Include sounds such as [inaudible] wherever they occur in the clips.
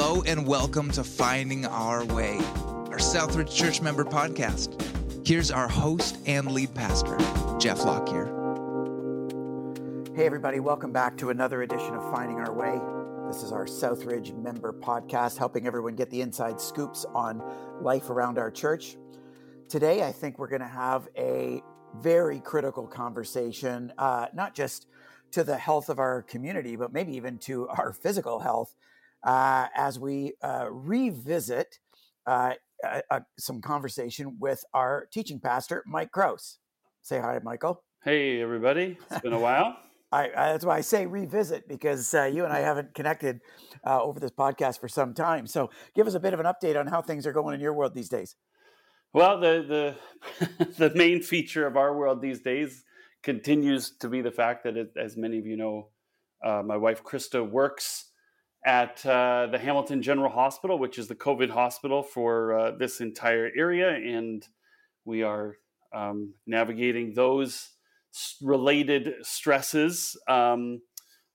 Hello and welcome to Finding Our Way, our Southridge Church member podcast. Here's our host and lead pastor, Jeff Lockyer. Hey, everybody, welcome back to another edition of Finding Our Way. This is our Southridge member podcast, helping everyone get the inside scoops on life around our church. Today, I think we're going to have a very critical conversation, uh, not just to the health of our community, but maybe even to our physical health uh, as we uh, revisit uh, some conversation with our teaching pastor, Mike Krause. Say hi, Michael. Hey, everybody. It's been a [laughs] while. I, I, that's why I say revisit because uh, you and I haven't connected uh, over this podcast for some time. So, give us a bit of an update on how things are going in your world these days. Well, the the [laughs] the main feature of our world these days continues to be the fact that, it, as many of you know, uh, my wife Krista works at uh, the Hamilton General Hospital, which is the COVID hospital for uh, this entire area. And we are um, navigating those related stresses. Um,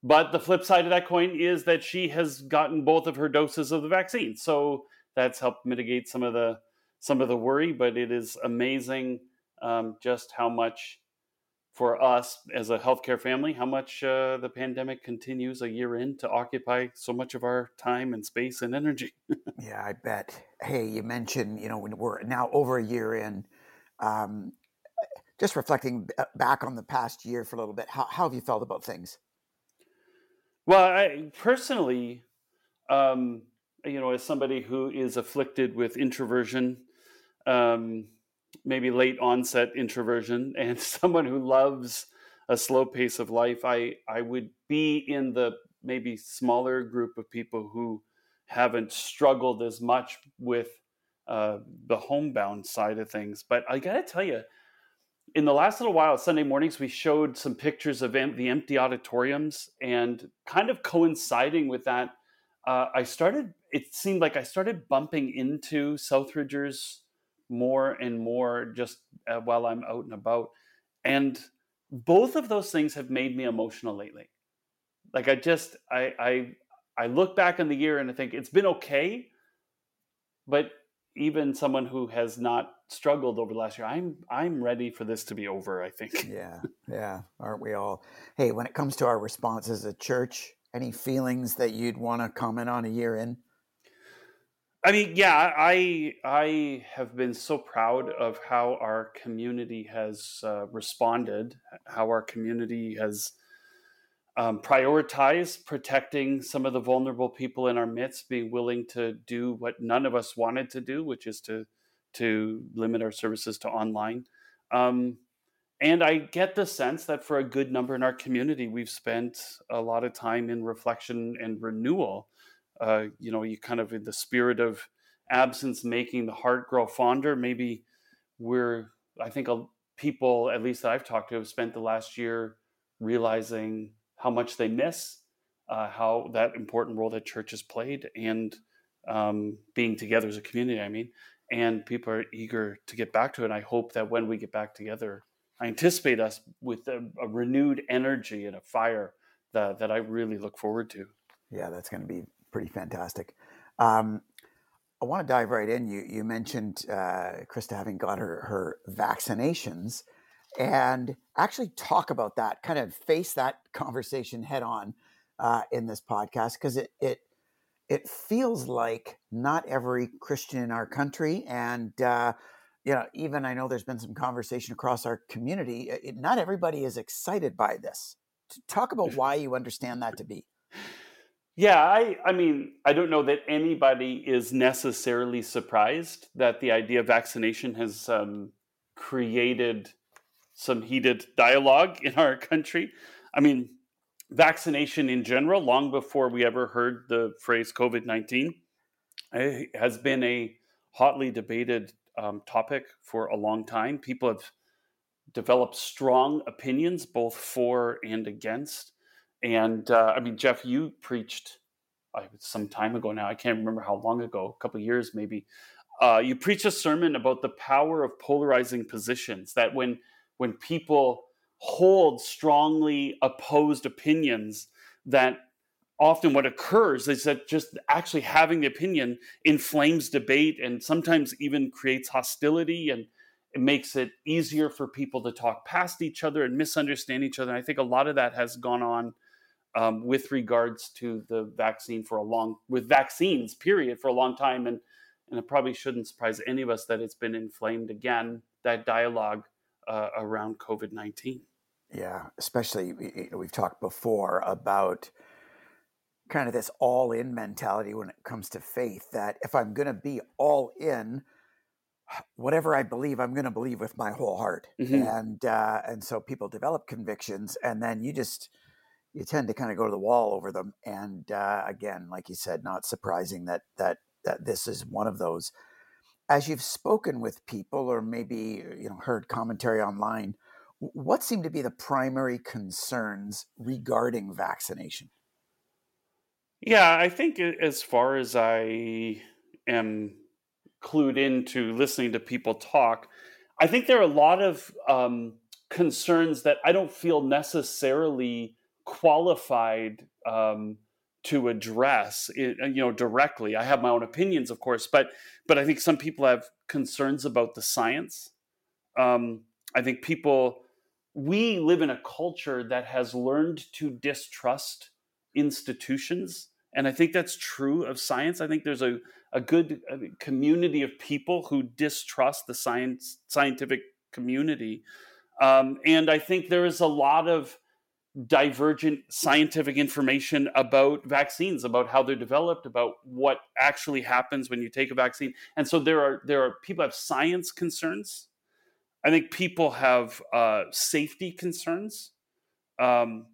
but the flip side of that coin is that she has gotten both of her doses of the vaccine. So that's helped mitigate some of the some of the worry, but it is amazing um, just how much for us as a healthcare family how much uh, the pandemic continues a year in to occupy so much of our time and space and energy. [laughs] yeah, I bet. Hey, you mentioned, you know, when we're now over a year in, um, just reflecting back on the past year for a little bit, how, how have you felt about things? Well, I personally, um, you know, as somebody who is afflicted with introversion, um, maybe late onset introversion [laughs] and someone who loves a slow pace of life, I, I would be in the maybe smaller group of people who haven't struggled as much with uh, the homebound side of things. But I got to tell you, in the last little while, Sunday mornings, we showed some pictures of em- the empty auditoriums, and kind of coinciding with that, uh, I started. It seemed like I started bumping into Southridgers more and more just uh, while I'm out and about. And both of those things have made me emotional lately. Like I just I I I look back on the year and I think it's been okay, but even someone who has not struggled over the last year, I'm I'm ready for this to be over, I think. [laughs] Yeah. Yeah, aren't we all? Hey, when it comes to our response as a church, any feelings that you'd want to comment on a year in? I mean, yeah, I I have been so proud of how our community has uh, responded, how our community has um, prioritized protecting some of the vulnerable people in our midst, being willing to do what none of us wanted to do, which is to to limit our services to online. Um, and I get the sense that for a good number in our community, we've spent a lot of time in reflection and renewal uh, you know, you kind of in the spirit of absence making the heart grow fonder. Maybe we're, I think, people, at least that I've talked to, have spent the last year realizing how much they miss, uh, how that important role that church has played, and um, being together as a community. I mean, and people are eager to get back to it. And I hope that when we get back together, I anticipate us with a, a renewed energy and a fire that, that I really look forward to. Yeah, that's going to be pretty fantastic. Um, I want to dive right in. You you mentioned uh, Krista having got her her vaccinations, and actually talk about that. Kind of face that conversation head on uh, in this podcast because it it it feels like not every Christian in our country and. Uh, you know, even I know there's been some conversation across our community. It, not everybody is excited by this. Talk about why you understand that to be. Yeah, I, I mean, I don't know that anybody is necessarily surprised that the idea of vaccination has um, created some heated dialogue in our country. I mean, vaccination in general, long before we ever heard the phrase COVID 19, eh, has been a hotly debated um, topic for a long time. People have developed strong opinions, both for and against. And uh, I mean, Jeff, you preached uh, some time ago now. I can't remember how long ago, a couple years maybe. Uh, you preached a sermon about the power of polarizing positions. That when when people hold strongly opposed opinions, that often what occurs is that just actually having the opinion inflames debate and sometimes even creates hostility and it makes it easier for people to talk past each other and misunderstand each other. And I think a lot of that has gone on um, with regards to the vaccine for a long, with vaccines, period, for a long time. And and it probably shouldn't surprise any of us that it's been inflamed again. That dialogue uh, around COVID nineteen. Yeah, especially we've talked before about kind of this all in mentality when it comes to faith that if I'm going to be all in, whatever I believe, I'm going to believe with my whole heart. Mm-hmm. And uh, and so people develop convictions, and then you just you tend to kind of go to the wall over them. And uh, again, like you said, not surprising that that that this is one of those. As you've spoken with people, or maybe you know heard commentary online, what seem to be the primary concerns regarding vaccination? Yeah, I think as far as I am clued into listening to people talk, I think there are a lot of um, concerns that I don't feel necessarily qualified um, to address it, uh, you know directly. I have my own opinions, of course, but but I think some people have concerns about the science. Um, I think people we live in a culture that has learned to distrust institutions and I think that's true of science. I think there's a, a good uh, community of people who distrust the science scientific community. Um, and I think there is a lot of divergent scientific information about vaccines, about how they're developed, about what actually happens when you take a vaccine. And so there are there are people have science concerns. I think people have uh, safety concerns. Um,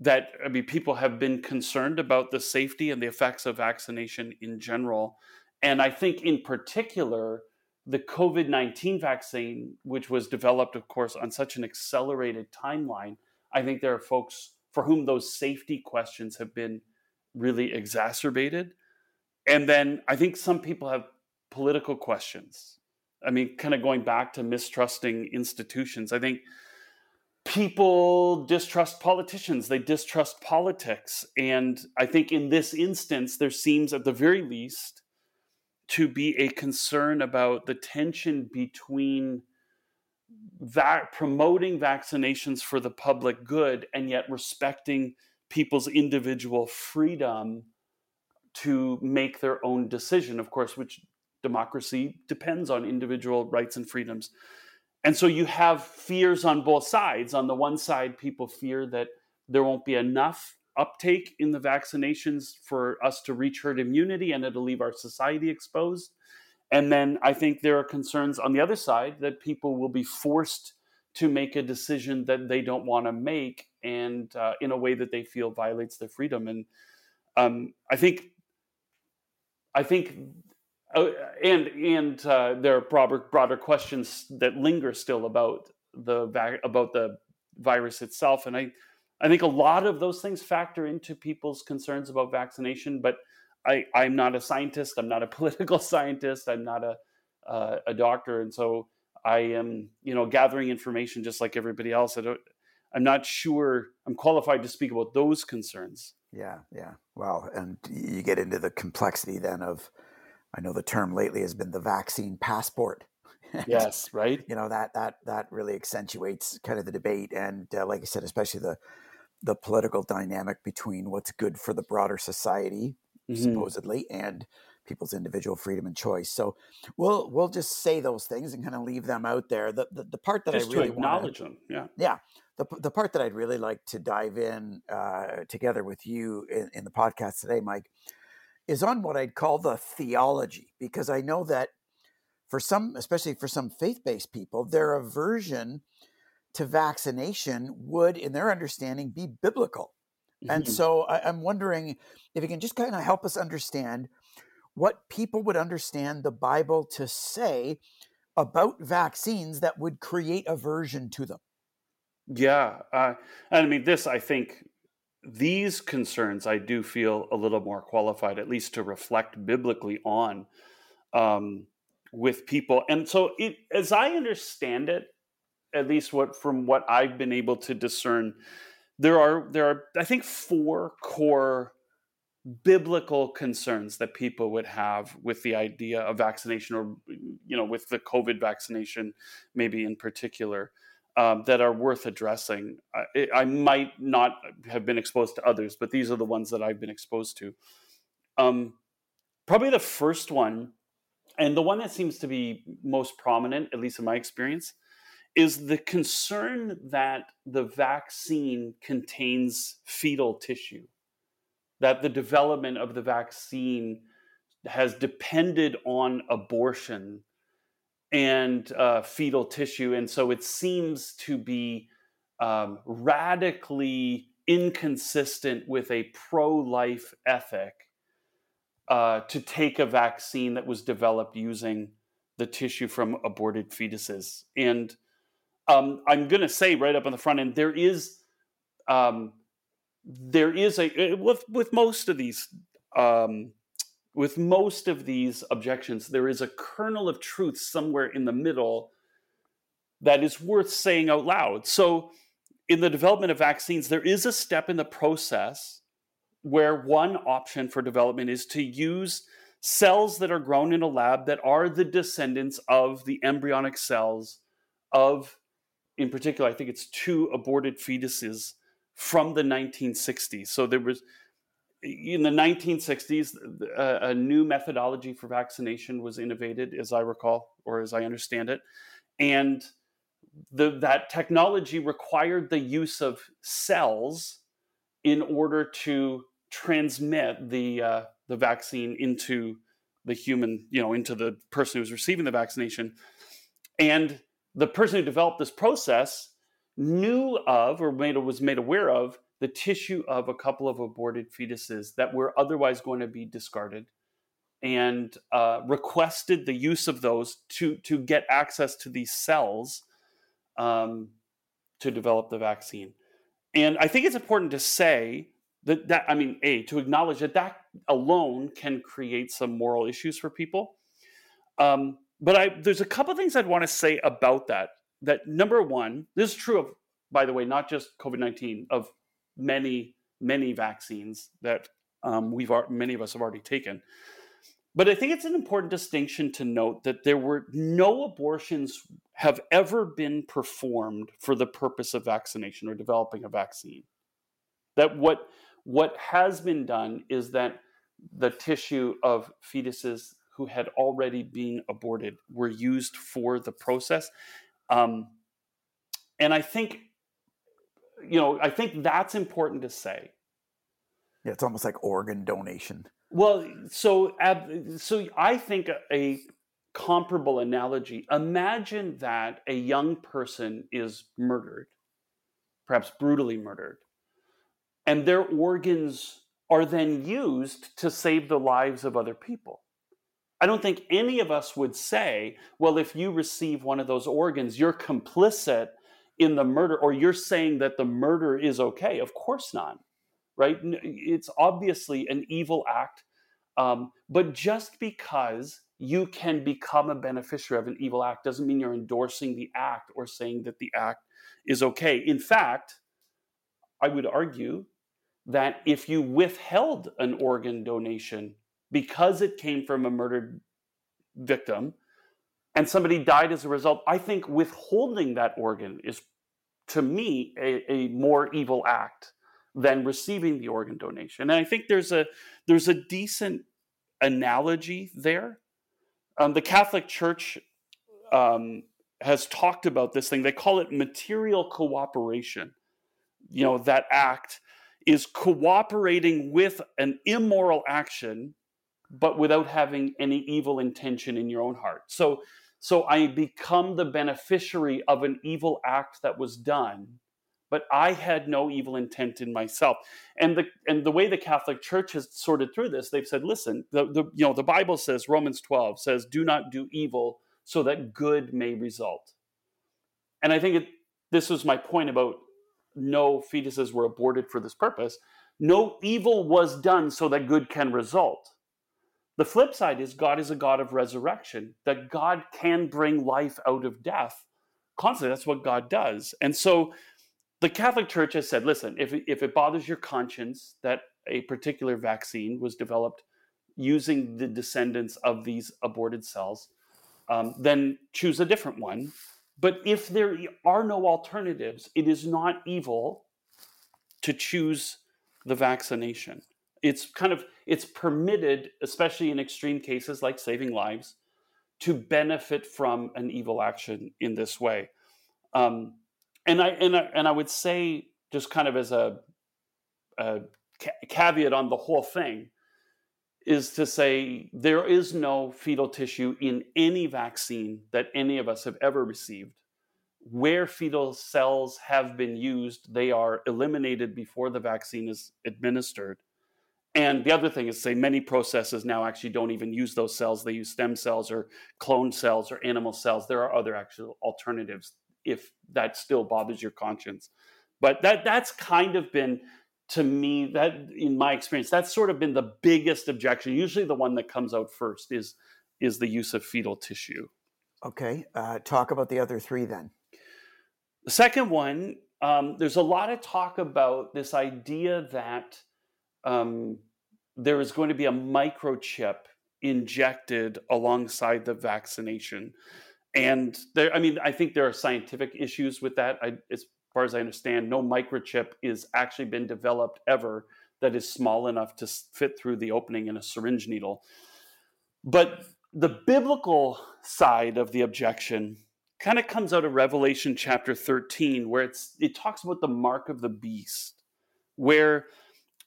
that I mean, people have been concerned about the safety and the effects of vaccination in general. And I think, in particular, the COVID 19 vaccine, which was developed, of course, on such an accelerated timeline, I think there are folks for whom those safety questions have been really exacerbated. And then I think some people have political questions. I mean, kind of going back to mistrusting institutions. I think people distrust politicians, they distrust politics. And I think in this instance, there seems, at the very least, to be a concern about the tension between that promoting vaccinations for the public good and yet respecting people's individual freedom to make their own decision of course which democracy depends on individual rights and freedoms and so you have fears on both sides. On the one side, people fear that there won't be enough uptake in the vaccinations for us to reach herd immunity and it'll leave our society exposed. And then I think there are concerns on the other side that people will be forced to make a decision that they don't want to make and uh, in a way that they feel violates their freedom. And um, I think I think Oh, and and uh, there are broader broader questions that linger still about the about the virus itself, and I I think a lot of those things factor into people's concerns about vaccination. But I I'm not a scientist. I'm not a [laughs] political scientist. I'm not a uh, a doctor, and so I am you know gathering information just like everybody else. I don't. I'm not sure I'm qualified to speak about those concerns. Yeah, yeah. Well, and you get into the complexity then of I know the term lately has been the vaccine passport. [laughs] yes, right. You know that that that really accentuates kind of the debate, and uh, like I said, especially the the political dynamic between what's good for the broader society, mm-hmm. supposedly, and people's individual freedom and choice. So we'll we'll just say those things and kind of leave them out there. The the, the part that just I really to acknowledge wanna, them, yeah, yeah. The, the part that I'd really like to dive in uh, together with you in, in the podcast today, Mike, is on what I'd call the theology, because I know that for some, especially for some faith based people, their aversion to vaccination would, in their understanding, be biblical. Mm-hmm. And so I, I'm wondering if you can just kind of help us understand what people would understand the Bible to say about vaccines that would create aversion to them. Yeah. Uh, I mean, this, I think, these concerns I do feel a little more qualified, at least to reflect biblically on um, with people. And so, it, as I understand it, at least what from what I've been able to discern, there are there are I think four core biblical concerns that people would have with the idea of vaccination or you know with the covid vaccination maybe in particular um, that are worth addressing. I, I, might not have been exposed to others but these are the ones that i've been exposed to. Um, probably the first one and the one that seems to be most prominent at least in my experience is the concern that the vaccine contains fetal tissue that the development of the vaccine has depended on abortion and uh, fetal tissue. And so it seems to be um, radically inconsistent with a pro life ethic uh, to take a vaccine that was developed using the tissue from aborted fetuses. And um, I'm going to say right up on the front end, there is um, there is a eh, with with most of these um, with most of these objections, there is a kernel of truth somewhere in the middle that is worth saying out loud. So, in the development of vaccines, there is a step in the process where one option for development is to use cells that are grown in a lab that are the descendants of the embryonic cells of, in particular, I think it's two aborted fetuses from the 1960s. So there was in the 1960s a, a, new methodology for vaccination was innovated, as I recall, or as I understand it, and the, that technology required the use of cells in order to transmit the uh, the vaccine into the human, you know, into the person who's receiving the vaccination, and the person who developed this process knew of or made, was made aware of the tissue of a couple of aborted fetuses that were otherwise going to be discarded and uh, requested the use of those to, to get access to these cells um, to develop the vaccine. And I think it's important to say that, that, I mean, A, to acknowledge that that alone can create some moral issues for people. Um, but I, there's a couple things I'd want to say about that that number one, this is true of, by the way, not just COVID 19, of many, many vaccines that um, we've many of us have already taken. But I think it's an important distinction to note that there were no abortions have ever been performed for the purpose of vaccination or developing a vaccine. That what what has been done is that the tissue of fetuses who had already been aborted were used for the process um, and I think, you know, I think that's important to say. Yeah, it's almost like organ donation. Well, so so I think a comparable analogy. Imagine that a young person is murdered, perhaps brutally murdered, and their organs are then used to save the lives of other people. I don't think any of us would say, well, if you receive one of those organs, you're complicit in the murder, or you're saying that the murder is okay. Of course not, right? It's obviously an evil act. Um, but just because you can become a beneficiary of an evil act doesn't mean you're endorsing the act or saying that the act is okay. In fact, I would argue that if you withheld an organ donation because it came from a murdered victim and somebody died as a result, I think withholding that organ is, to me, a, a more evil act than receiving the organ donation. And I think there's a there's a decent analogy there. Um, the Catholic Church um, has talked about this thing. They call it material cooperation. You know, that act is cooperating with an immoral action but without having any evil intention in your own heart. So, so I become the beneficiary of an evil act that was done, but I had no evil intent in myself. And the and the way the Catholic Church has sorted through this, they've said, listen, the, the you know the Bible says Romans 12 says, do not do evil so that good may result. And I think it, this was my point about no fetuses were aborted for this purpose. No evil was done so that good can result. The flip side is God is a God of resurrection, that God can bring life out of death constantly. That's what God does. And so the Catholic Church has said listen, if, if it bothers your conscience that a particular vaccine was developed using the descendants of these aborted cells, um, then choose a different one. But if there are no alternatives, it is not evil to choose the vaccination. It's kind of it's permitted, especially in extreme cases like saving lives, to benefit from an evil action in this way. Um, and I and I, and I would say just kind of as a, a ca- caveat on the whole thing is to say there is no fetal tissue in any vaccine that any of us have ever received. Where fetal cells have been used, they are eliminated before the vaccine is administered. And the other thing is, say, many processes now actually don't even use those cells. They use stem cells or clone cells or animal cells. There are other actual alternatives if that still bothers your conscience. But that that's kind of been to me that in my experience that's sort of been the biggest objection usually the one that comes out first is is the use of fetal tissue okay uh, talk about the other three then the second one um, there's a lot of talk about this idea that um, there is going to be a microchip injected alongside the vaccination and there i mean i think there are scientific issues with that I, it's far as I understand, no microchip is actually been developed ever that is small enough to fit through the opening in a syringe needle. But the biblical side of the objection kind of comes out of Revelation chapter 13, where it's it talks about the mark of the beast, where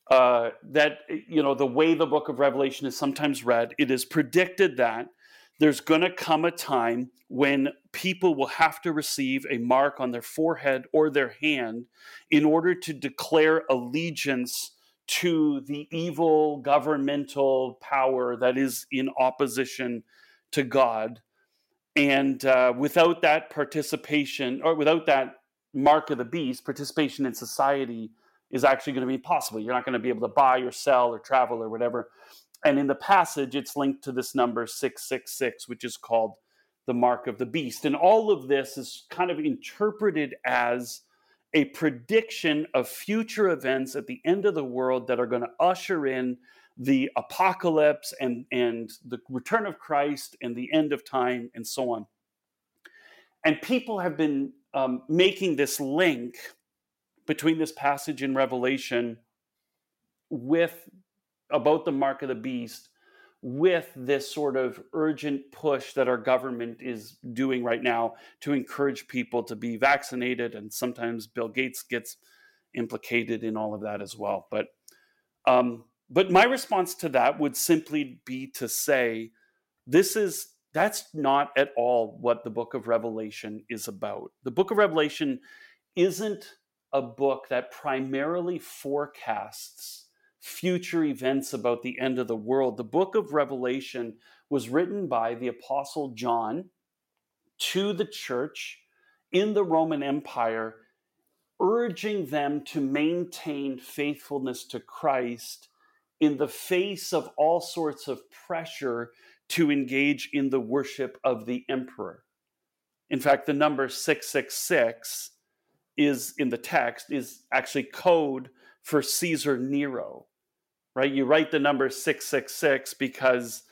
uh, that you know the way the book of Revelation is sometimes read, it is predicted that there's going to come a time when people will have to receive a mark on their forehead or their hand in order to declare allegiance to the evil governmental power that is in opposition to God. And uh, without that participation, or without that mark of the beast, participation in society is actually going to be possible. You're not going to be able to buy or sell or travel or whatever. And in the passage, it's linked to this number 666, which is called the mark of the beast. And all of this is kind of interpreted as a prediction of future events at the end of the world that are going to usher in the apocalypse and, and the return of Christ and the end of time and so on. And people have been um, making this link between this passage in Revelation with about the mark of the beast with this sort of urgent push that our government is doing right now to encourage people to be vaccinated and sometimes bill gates gets implicated in all of that as well. But um, but my response to that would simply be to say this is that's not at all what the book of revelation is about. The book of revelation isn't a book that primarily forecasts future events about the end of the world. The book of Revelation was written by the Apostle John to the church in the Roman Empire, urging them to maintain faithfulness to Christ in the face of all sorts of pressure to engage in the worship of the emperor. In fact, the number 666 is in the text is actually code for Caesar Nero right? You write the number 666 because,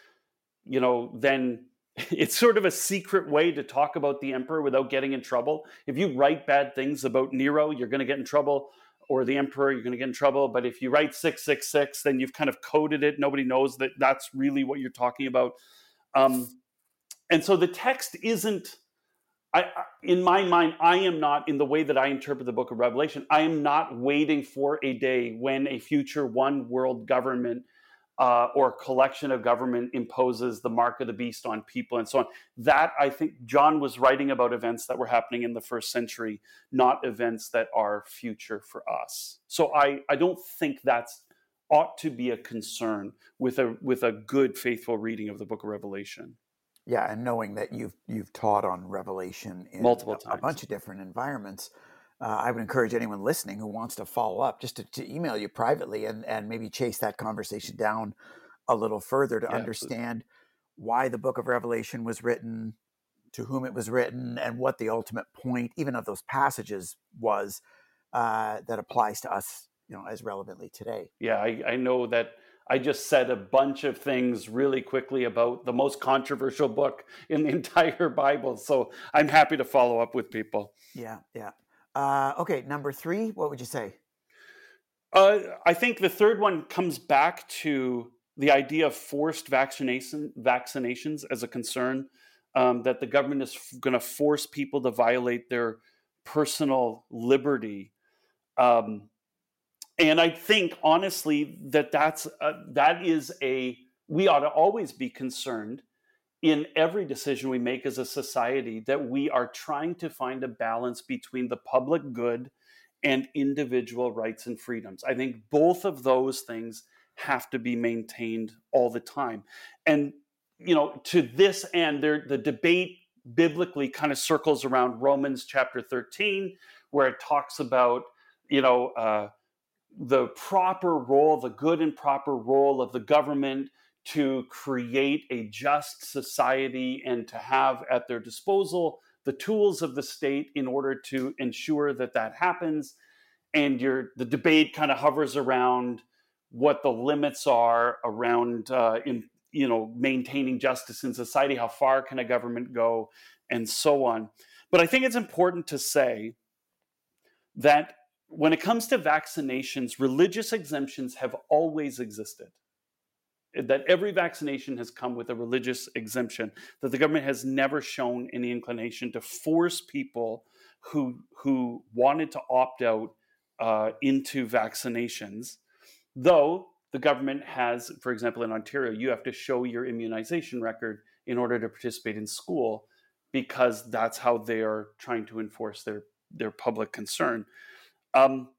you know, then [laughs] it's sort of a secret way to talk about the emperor without getting in trouble. If you write bad things about Nero, you're going to get in trouble, or the emperor, you're going to get in trouble. But if you write 666, then you've kind of coded it. Nobody knows that that's really what you're talking about. Um, and so the text isn't I, in my mind, I am not, in the way that I interpret the book of Revelation, I am not waiting for a day when a future one world government uh, or collection of government imposes the mark of the beast on people and so on. That I think John was writing about events that were happening in the first century, not events that are future for us. So I, I don't think that's ought to be a concern with a with a good faithful reading of the book of Revelation. Yeah, and knowing that you've you've taught on Revelation in multiple a, times, a bunch of different environments, uh, I would encourage anyone listening who wants to follow up just to, to, email you privately and and maybe chase that conversation down a little further to yeah, understand absolutely. why the Book of Revelation was written, to whom it was written, and what the ultimate point, even of those passages, was uh, that applies to us you know as relevantly today. Yeah, I, I know that I just said a bunch of things really quickly about the most controversial book in the [laughs] entire Bible. So I'm happy to follow up with people. Yeah, yeah. Uh, okay, number three, what would you say? Uh, I think the third one comes back to the idea of forced vaccination vaccinations as a concern um, that the government is f- going to force people to violate their personal liberty. Um, and I think honestly that that's a, that is a we ought to always be concerned in every decision we make as a society that we are trying to find a balance between the public good and individual rights and freedoms. I think both of those things have to be maintained all the time. And you know, to this end, there the debate biblically kind of circles around Romans chapter 13, where it talks about, you know, uh, the proper role, the good and proper role of the government to create a just society and to have at their disposal the tools of the state in order to ensure that that happens. And your the debate kind of hovers around what the limits are around uh, in you know maintaining justice in society. How far can a government go, and so on. But I think it's important to say that when it comes to vaccinations, religious exemptions have always existed. That every vaccination has come with a religious exemption, that the government has never shown any inclination to force people who, who wanted to opt out uh, into vaccinations, though the government has, for example, in Ontario, you have to show your immunization record in order to participate in school because that's how they are trying to enforce their, their public concern. Um,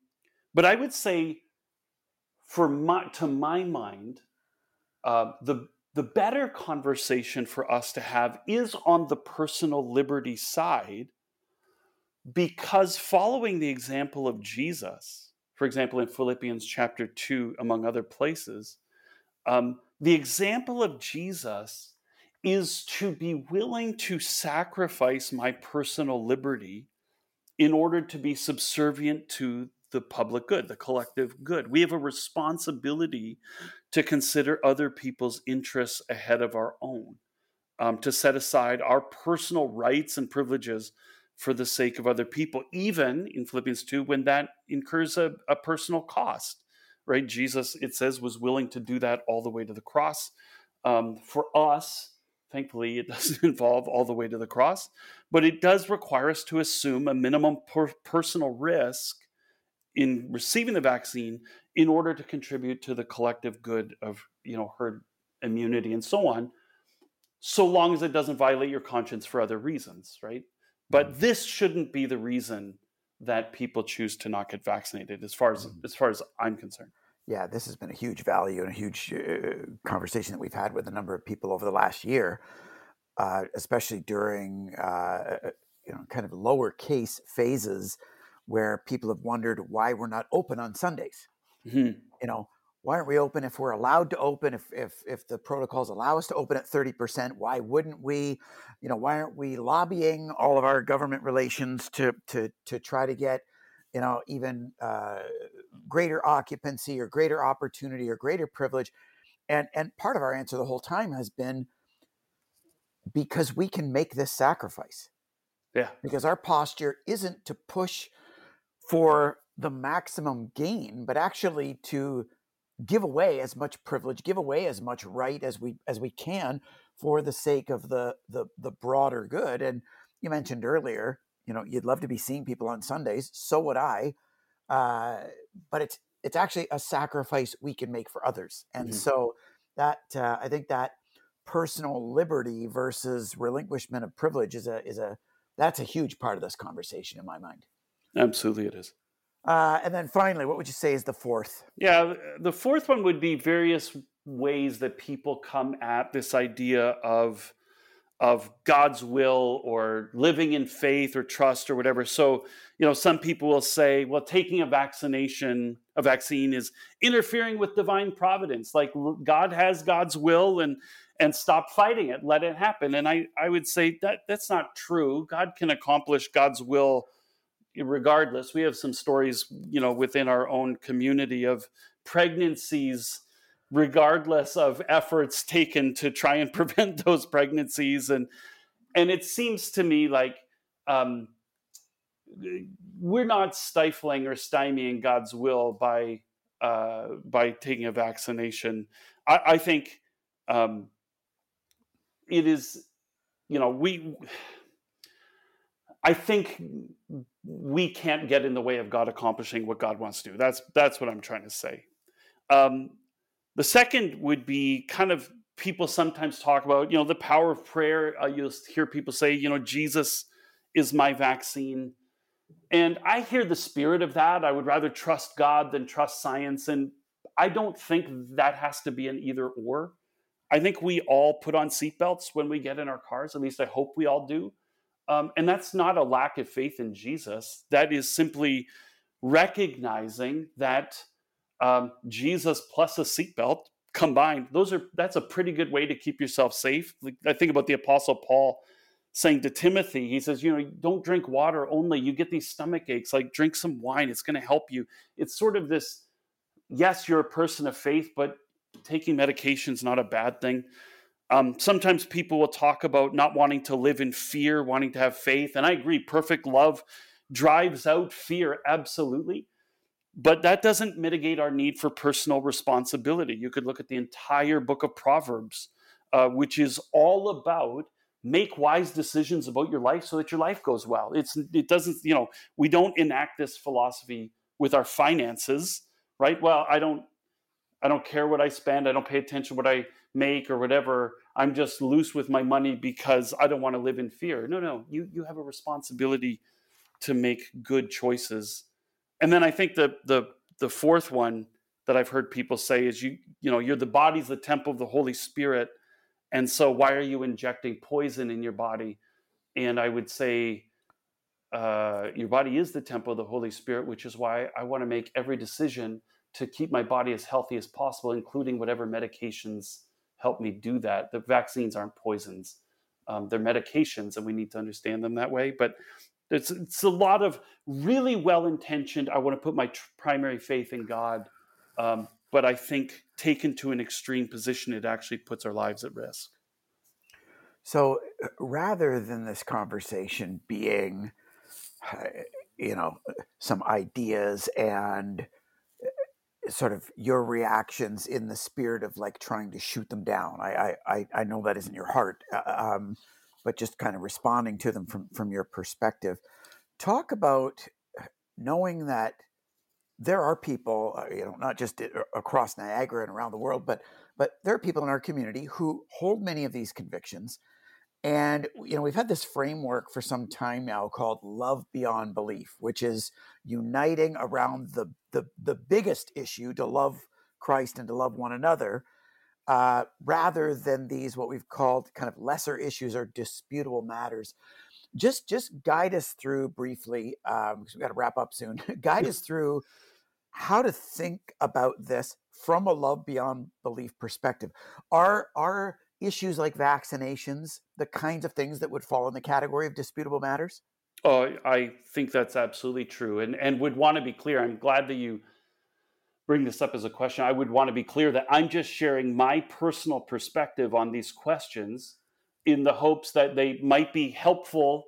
but I would say, for my, to my mind, uh, the the better conversation for us to have is on the personal liberty side, because following the example of Jesus, for example, in Philippians chapter two, among other places, um, the example of Jesus is to be willing to sacrifice my personal liberty in order to be subservient to the public good, the collective good. We have a responsibility to consider other people's interests ahead of our own, um, to set aside our personal rights and privileges for the sake of other people, even in Philippians 2, when that incurs a, a personal cost, right? Jesus, it says, was willing to do that all the way to the cross. Um, for us, Thankfully, it [laughs] doesn't involve all the way to the cross, but it does require us to assume a minimum per- personal risk in receiving the vaccine in order to contribute to the collective good of you know herd immunity and so on so long as it doesn't violate your conscience for other reasons right but mm-hmm. this shouldn't be the reason that people choose to not get vaccinated as far as mm-hmm. as far as i'm concerned yeah, this has been a huge value and a huge uh, conversation that we've had with a number of people over the last year, uh, especially during uh, uh, you know kind of lower case phases where people have wondered why we're not open on Sundays. Mm-hmm. You know, why aren't we open if we're allowed to open? If if if the protocols allow us to open at thirty percent, why wouldn't we? You know, why aren't we lobbying all of our government relations to to to try to get you know even uh, greater occupancy or greater opportunity or greater privilege and and part of our answer the whole time has been because we can make this sacrifice. Yeah. Because our posture isn't to push for the maximum gain but actually to give away as much privilege give away as much right as we as we can for the sake of the the the broader good. And you mentioned earlier you know you'd love to be seeing people on sundays so would i uh, but it's it's actually a sacrifice we can make for others. And mm-hmm. so that uh, i think that personal liberty versus relinquishment of privilege is a is a that's a huge part of this conversation in my mind absolutely it is uh, and then finally what would you say is the fourth yeah the fourth one would be various ways that people come at this idea of of God's will or living in faith or trust or whatever. So, you know, some people will say, well, taking a vaccination, a vaccine is interfering with divine providence. Like God has God's will and and stop fighting it, let it happen. And I, I would say that that's not true. God can accomplish God's will regardless, we have some stories, you know, within our own community of pregnancies, regardless of efforts taken to try and [laughs] prevent those pregnancies, and and it seems to me like um, we're not stifling or stymieing God's will by uh, by taking a vaccination. I, I think um, it is, you know, we. I think we can't get in the way of God accomplishing what God wants to do. That's that's what I'm trying to say. Um, the second would be kind of people sometimes talk about, you know, the power of prayer. Uh, you'll hear people say, you know, Jesus is my vaccine. And I hear the spirit of that. I would rather trust God than trust science. And I don't think that has to be an either or. I think we all put on seatbelts when we get in our cars. At least I hope we all do. Um, and that's not a lack of faith in Jesus. That is simply recognizing that um, Jesus plus a seatbelt combined, those are that's a pretty good way to keep yourself safe. I think about the Apostle Paul saying to Timothy, he says, you know, don't drink water only. You get these stomach aches. Like drink some wine. It's going to help you. It's sort of this. Yes, you're a person of faith, but taking medication is not a bad thing. Um, sometimes people will talk about not wanting to live in fear, wanting to have faith. And I agree, perfect love drives out fear, absolutely. But that doesn't mitigate our need for personal responsibility. You could look at the entire book of Proverbs, uh, which is all about make wise decisions about your life so that your life goes well. It's it doesn't, you know, we don't enact this philosophy with our finances, right? Well, I don't I don't care what I spend, I don't pay attention what I make or whatever. I'm just loose with my money because I don't want to live in fear. No, no, you you have a responsibility to make good choices. And then I think the the the fourth one that I've heard people say is you you know you're the body's the temple of the Holy Spirit, and so why are you injecting poison in your body? And I would say uh, your body is the temple of the Holy Spirit, which is why I want to make every decision to keep my body as healthy as possible, including whatever medications help me do that. The vaccines aren't poisons, um, they're medications, and we need to understand them that way. But it's, it's a lot of really well intentioned, I want to put my tr- primary faith in God. Um, but I think taken to an extreme position, it actually puts our lives at risk. So rather than this conversation being, you know, some ideas and sort of your reactions in the spirit of like trying to shoot them down. I I I know that isn't your heart, uh, um, but just kind of responding to them from from your perspective. Talk about uh, knowing that there are people, uh, you know, not just across Niagara and around the world, but but there are people in our community who hold many of these convictions and you know, we've had this framework for some time now called love beyond belief, which is uniting around the the, the biggest issue to love Christ and to love one another, uh, rather than these what we've called kind of lesser issues or disputable matters. Just just guide us through briefly, um, because we've got to wrap up soon. [laughs] guide us through how to think about this from a love beyond belief perspective. Are are issues like vaccinations the kinds of things that would fall in the category of disputable matters? Oh, I think that's absolutely true, and and would want to be clear. I'm glad that you bring this up as a question. I would want to be clear that I'm just sharing my personal perspective on these questions, in the hopes that they might be helpful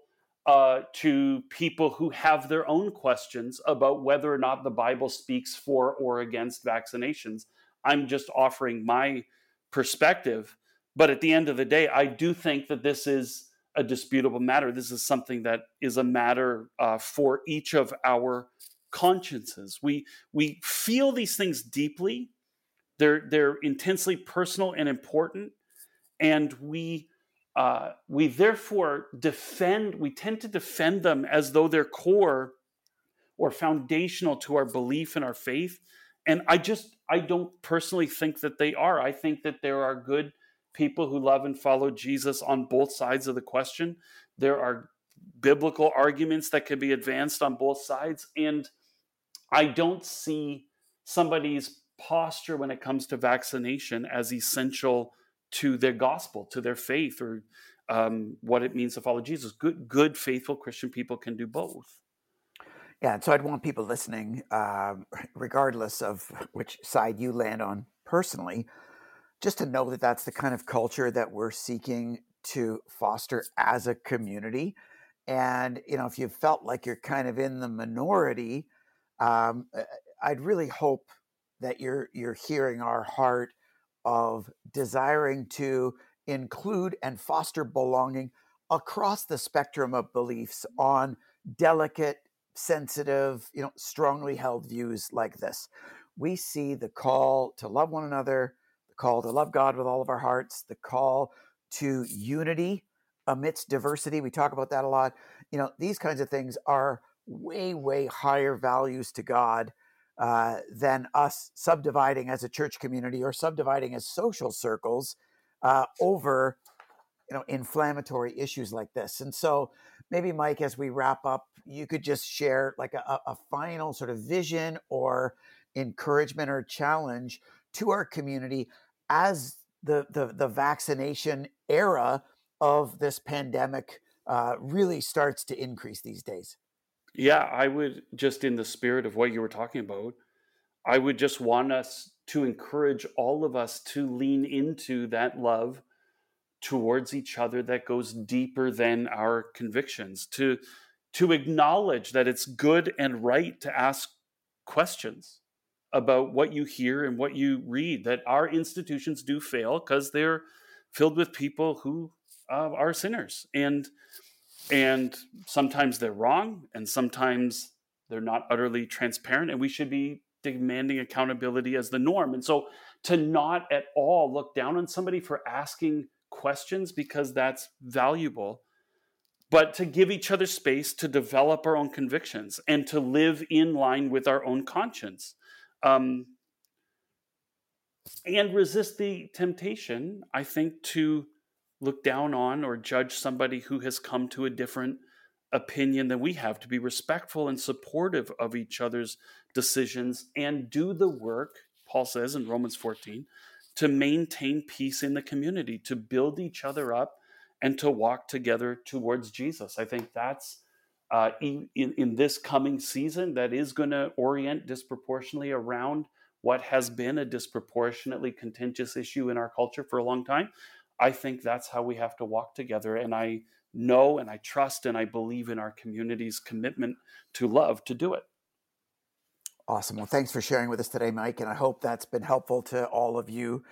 uh, to people who have their own questions about whether or not the Bible speaks for or against vaccinations. I'm just offering my perspective but at the end of the day, I do think that this is a disputable matter. This is something that is a matter uh, for each of our consciences. We we feel these things deeply. They're they're intensely personal and important, and we uh, we therefore defend. We tend to defend them as though they're core or foundational to our belief and our faith. And I just I don't personally think that they are. I think that there are good people who love and follow Jesus on both sides of the question. There are biblical arguments that can be advanced on both sides. And I don't see somebody's posture when it comes to vaccination as essential to their gospel, to their faith, or um, what it means to follow Jesus. Good, good, faithful Christian people can do both. Yeah, and so I'd want people listening, uh, regardless of which side you land on personally, just to know that that's the kind of culture that we're seeking to foster as a community. And you know, if you felt like you're kind of in the minority, um, I'd really hope that you're you're hearing our heart of desiring to include and foster belonging across the spectrum of beliefs on delicate, sensitive, you know, strongly held views like this. We see the call to love one another, the call to love God with all of our hearts, the call to unity amidst diversity. We talk about that a lot. You know, these kinds of things are way, way higher values to God uh, than us subdividing as a church community or subdividing as social circles uh, over you know inflammatory issues like this and so maybe mike as we wrap up you could just share like a, a final sort of vision or encouragement or challenge to our community as the the, the vaccination era of this pandemic uh, really starts to increase these days. Yeah, I would just in the spirit of what you were talking about, I would just want us to encourage all of us to lean into that love towards each other that goes deeper than our convictions, to to acknowledge that it's good and right to ask questions about what you hear and what you read that our institutions do fail because they're filled with people who uh, are sinners. And and sometimes they're wrong and sometimes they're not utterly transparent and we should be demanding accountability as the norm. And so to not at all look down on somebody for asking questions because that's valuable but to give each other space to develop our own convictions and to live in line with our own conscience um, and resist the temptation i think to look down on or judge somebody who has come to a different opinion than we have, to be respectful and supportive of each other's decisions and do the work, Paul says in Romans 14, to maintain peace in the community, to build each other up and to walk together towards Jesus. I think that's uh, in, in this coming season that is going to orient disproportionately around what has been a disproportionately contentious issue in our culture for a long time. I think that's how we have to walk together. And I know and I trust and I believe in our community's commitment to love to do it. Awesome. Well, thanks for sharing with us today, Mike. And I hope that's been helpful to all of you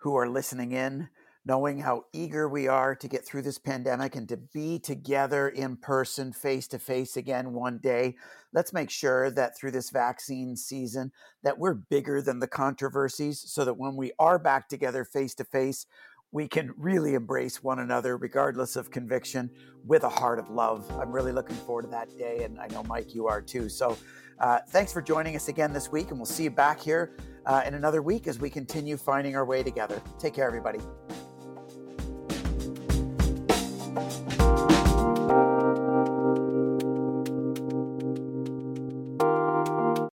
who are listening in, knowing how eager we are to get through this pandemic and to be together in person, face to face again one day. Let's make sure that through this vaccine season that we're bigger than the controversies so that when we are back together face to face, we can really embrace one another regardless of conviction with a heart of love. I'm really looking forward to that day, and I know, Mike, you are too. So, uh, thanks for joining us again this week, and we'll see you back here uh, in another week as we continue finding our way together. Take care, everybody thank you